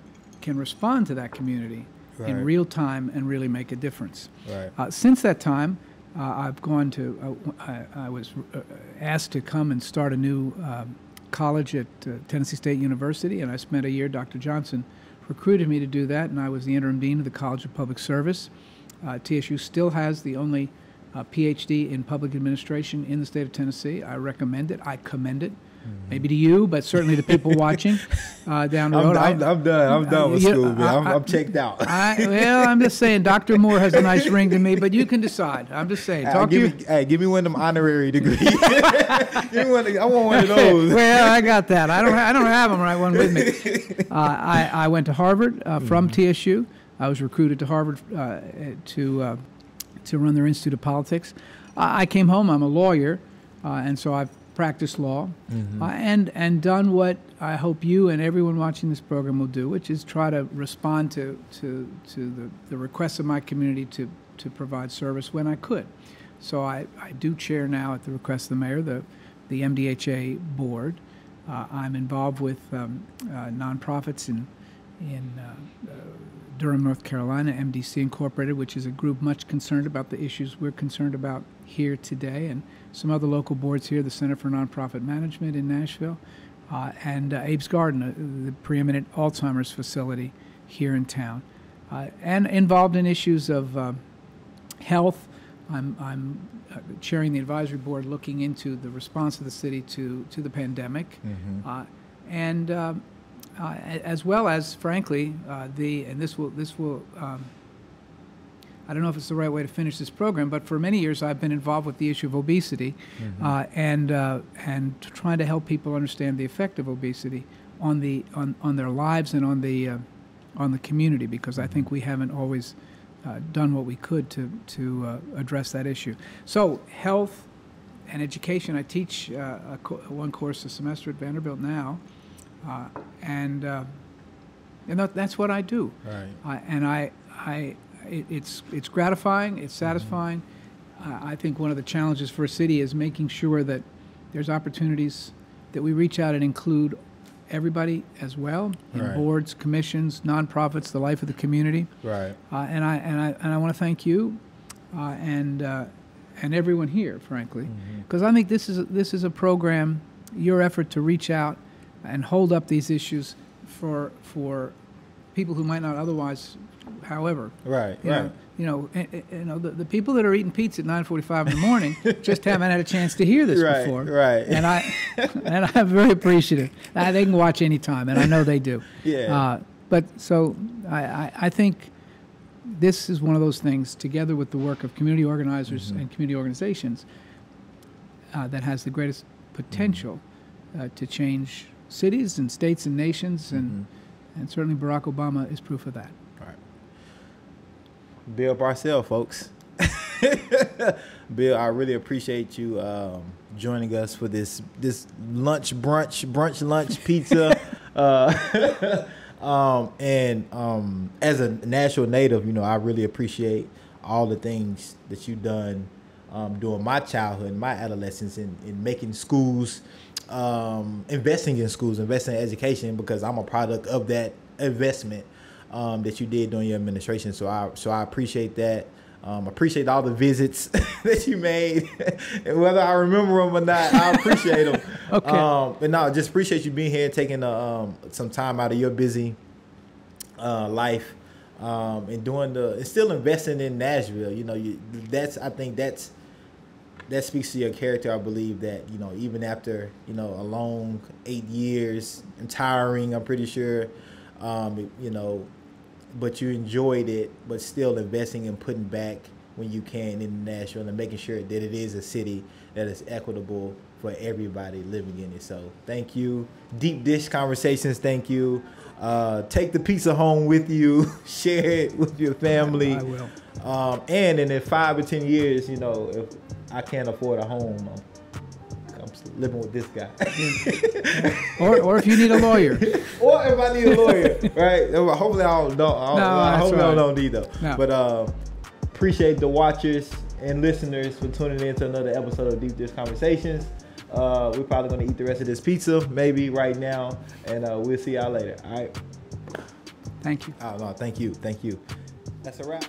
can respond to that community right. in real time and really make a difference. Right. Uh, since that time, uh, I've gone to, uh, I, I, was uh, asked to come and start a new um, college at uh, Tennessee State University, and I spent a year. Dr. Johnson recruited me to do that, and I was the interim dean of the College of Public Service. Uh, TSU still has the only uh, PhD in public administration in the state of Tennessee. I recommend it. I commend it maybe to you, but certainly to people watching (laughs) uh, down the road. I'm, I'm, I'm done. I'm done with school, man. I'm, I'm, checked out. I, well, I'm just saying, Dr. Moore has a nice ring to me, but you can decide. I'm just saying. Talk give to me, Hey, give me one of them honorary degrees. (laughs) give me one, I want one of (laughs) those. well, I got that. I don't. I don't have them right one with me. Uh, I, I went to Harvard uh, from mm-hmm. TSU. I was recruited to Harvard uh, to uh, to run their Institute of Politics. I came home. I'm a lawyer, uh, and so I've practiced law, mm-hmm. uh, and and done what I hope you and everyone watching this program will do, which is try to respond to to to the, the requests of my community to to provide service when I could. So I, I do chair now at the request of the mayor the the MDHA board. Uh, I'm involved with um, uh, nonprofits in in uh, uh, Durham, North Carolina, MDC Incorporated, which is a group much concerned about the issues we're concerned about here today, and some other local boards here, the Center for Nonprofit Management in Nashville. uh, and uh, Abe's Garden, uh, the preeminent Alzheimer's facility here in town, uh, and involved in issues of uh, health. I'm, I'm uh, chairing the advisory board looking into the response of the city to, to the pandemic, uh, and um, uh, as well as, frankly, uh, the and this will this will. Um, I don't know if it's the right way to finish this program, but for many years I've been involved with the issue of obesity, uh, and uh, and trying to help people understand the effect of obesity on the on, on their lives and on the uh, on the community, because I think we haven't always uh, done what we could to to uh, address that issue. So health and education. I teach uh, a co- one course a semester at Vanderbilt now, uh, and uh, and that, that's what I do. Right. And I, I, it, it's it's gratifying. It's Mm-hmm. satisfying. Uh, I think one of the challenges for a city is making sure that there's opportunities that we reach out and include everybody as well in Right. boards, commissions, nonprofits, the life of the community. Right. Uh, and I and I and I want to thank you, uh, and uh, and everyone here, frankly, because I think this is this is a program. Your effort to reach out and hold up these issues for for people who might not otherwise. However, Right. you Right. know, you know, you know, the, the people that are eating pizza at 9:45 in the morning (laughs) just haven't had a chance to hear this Right, before. right. And I (laughs) and I'm very appreciative. Uh, they can watch anytime, and I know they do. (laughs) Yeah. Uh, but so I, I, I think this is one of those things, together with the work of community organizers Mm-hmm. and community organizations, uh, that has the greatest potential uh, to change cities and states and nations, and Mm-hmm. and certainly Barack Obama is proof of that. Bill Purcell, folks. (laughs) Bill, I really appreciate you um, joining us for this this lunch brunch brunch lunch pizza. (laughs) uh, (laughs) um, and um, as a Nashville native, you know, I really appreciate all the things that you've done um, during my childhood, my adolescence, in, in making schools, um, investing in schools, investing in education, because I'm a product of that investment um, that you did during your administration. So I so I appreciate that. Um, appreciate all the visits (laughs) that you made, and (laughs) whether I remember them or not, I appreciate them. (laughs) Okay. Um, but no, just appreciate you being here, taking uh, um, some time out of your busy uh, life, um, and doing the and still investing in Nashville. You know, you, that's I think that's that speaks to your character. I believe that you know even after you know a long eight years and tiring, I'm pretty sure, um, you know, but you enjoyed it, but still investing and putting back when you can in Nashville and making sure that it is a city that is equitable for everybody living in it. So thank you. Deep dish conversations. Thank you. Uh, take the pizza home with you. (laughs) Share it with your family. I will. Um, and in five or ten years, you know, if I can't afford a home, I'm living with this guy. (laughs) Or, or if you need a lawyer. (laughs) or if I need a lawyer, right? Hopefully I don't. don't I don't No, I hope I don't need though. No. But uh, appreciate the watchers and listeners for tuning in to another episode of Deep Dish Conversations. Uh, we're probably gonna eat the rest of this pizza, maybe right now, and uh, we'll see y'all later. All right. Thank you. Oh no, thank you, thank you. That's a wrap.